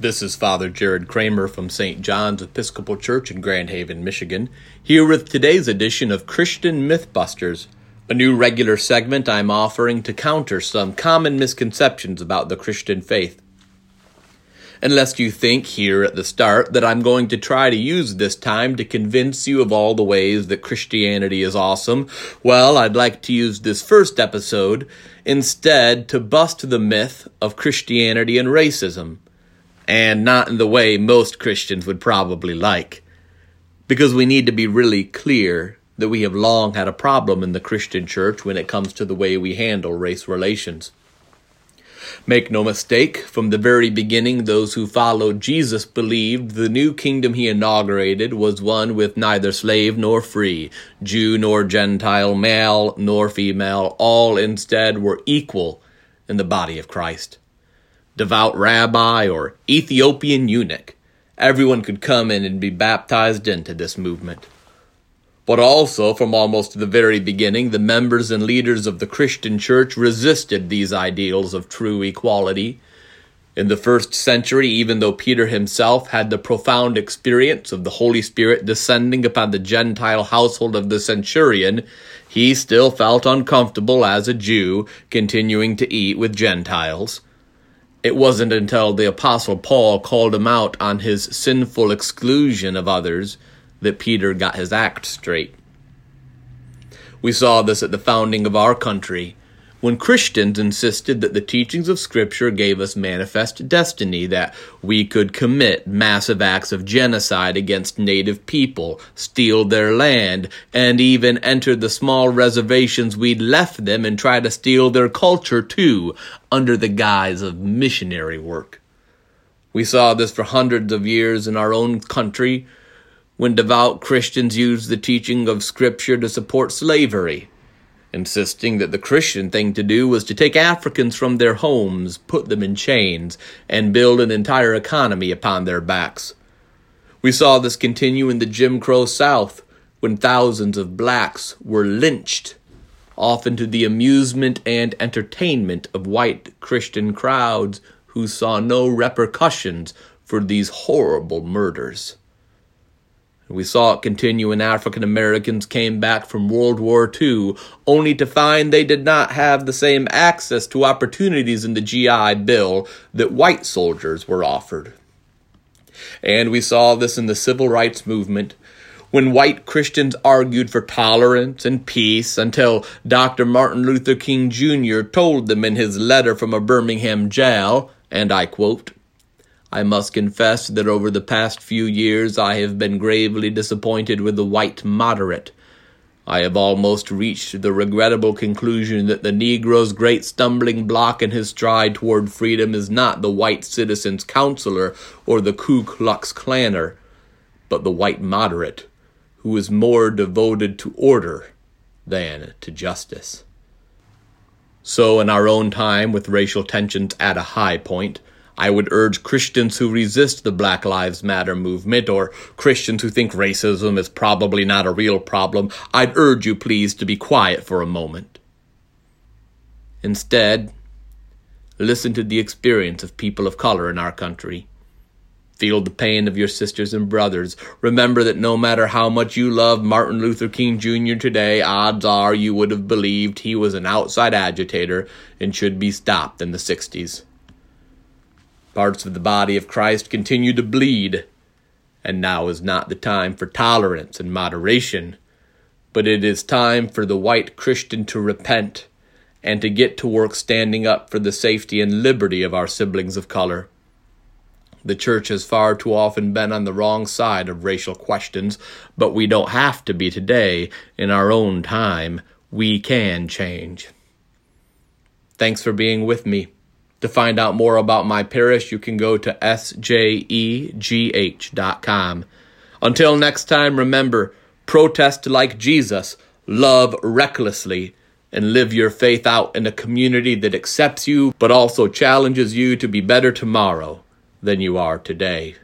This is Father Jared Kramer from St. John's Episcopal Church in Grand Haven, Michigan, here with today's edition of Christian Mythbusters, a new regular segment I'm offering to counter some common misconceptions about the Christian faith. Unless you think here at the start that I'm going to try to use this time to convince you of all the ways that Christianity is awesome, well, I'd like to use this first episode instead to bust the myth of Christianity and racism and not in the way most Christians would probably like. Because we need to be really clear that we have long had a problem in the Christian church when it comes to the way we handle race relations. Make no mistake, from the very beginning, those who followed Jesus believed the new kingdom he inaugurated was one with neither slave nor free, Jew nor Gentile, male nor female, all instead were equal in the body of Christ devout rabbi, or Ethiopian eunuch. Everyone could come in and be baptized into this movement. But also, from almost the very beginning, the members and leaders of the Christian church resisted these ideals of true equality. In the first century, even though Peter himself had the profound experience of the Holy Spirit descending upon the Gentile household of the centurion, he still felt uncomfortable as a Jew continuing to eat with Gentiles. It wasn't until the Apostle Paul called him out on his sinful exclusion of others that Peter got his act straight. We saw this at the founding of our country when Christians insisted that the teachings of Scripture gave us manifest destiny, that we could commit massive acts of genocide against native people, steal their land, and even enter the small reservations we'd left them and try to steal their culture too, under the guise of missionary work. We saw this for hundreds of years in our own country when devout Christians used the teaching of Scripture to support slavery insisting that the Christian thing to do was to take Africans from their homes, put them in chains, and build an entire economy upon their backs. We saw this continue in the Jim Crow South when thousands of blacks were lynched, often to the amusement and entertainment of white Christian crowds who saw no repercussions for these horrible murders. We saw it continue when African Americans came back from World War II, only to find they did not have the same access to opportunities in the GI Bill that white soldiers were offered. And we saw this in the civil rights movement when white Christians argued for tolerance and peace until Dr. Martin Luther King Jr. told them in his letter from a Birmingham jail, and I quote, I must confess that over the past few years I have been gravely disappointed with the white moderate. I have almost reached the regrettable conclusion that the Negro's great stumbling block in his stride toward freedom is not the white citizen's counselor or the Ku Klux Klanner, but the white moderate, who is more devoted to order than to justice. So, in our own time, with racial tensions at a high point, I would urge Christians who resist the Black Lives Matter movement or Christians who think racism is probably not a real problem, I'd urge you please to be quiet for a moment. Instead, listen to the experience of people of color in our country. Feel the pain of your sisters and brothers. Remember that no matter how much you love Martin Luther King Jr. today, odds are you would have believed he was an outside agitator and should be stopped in the 60s. Parts of the body of Christ continue to bleed, and now is not the time for tolerance and moderation, but it is time for the white Christian to repent and to get to work standing up for the safety and liberty of our siblings of color. The church has far too often been on the wrong side of racial questions, but we don't have to be today. In our own time, we can change. Thanks for being with me. To find out more about my parish, you can go to sjegh.com. Until next time, remember protest like Jesus, love recklessly, and live your faith out in a community that accepts you but also challenges you to be better tomorrow than you are today.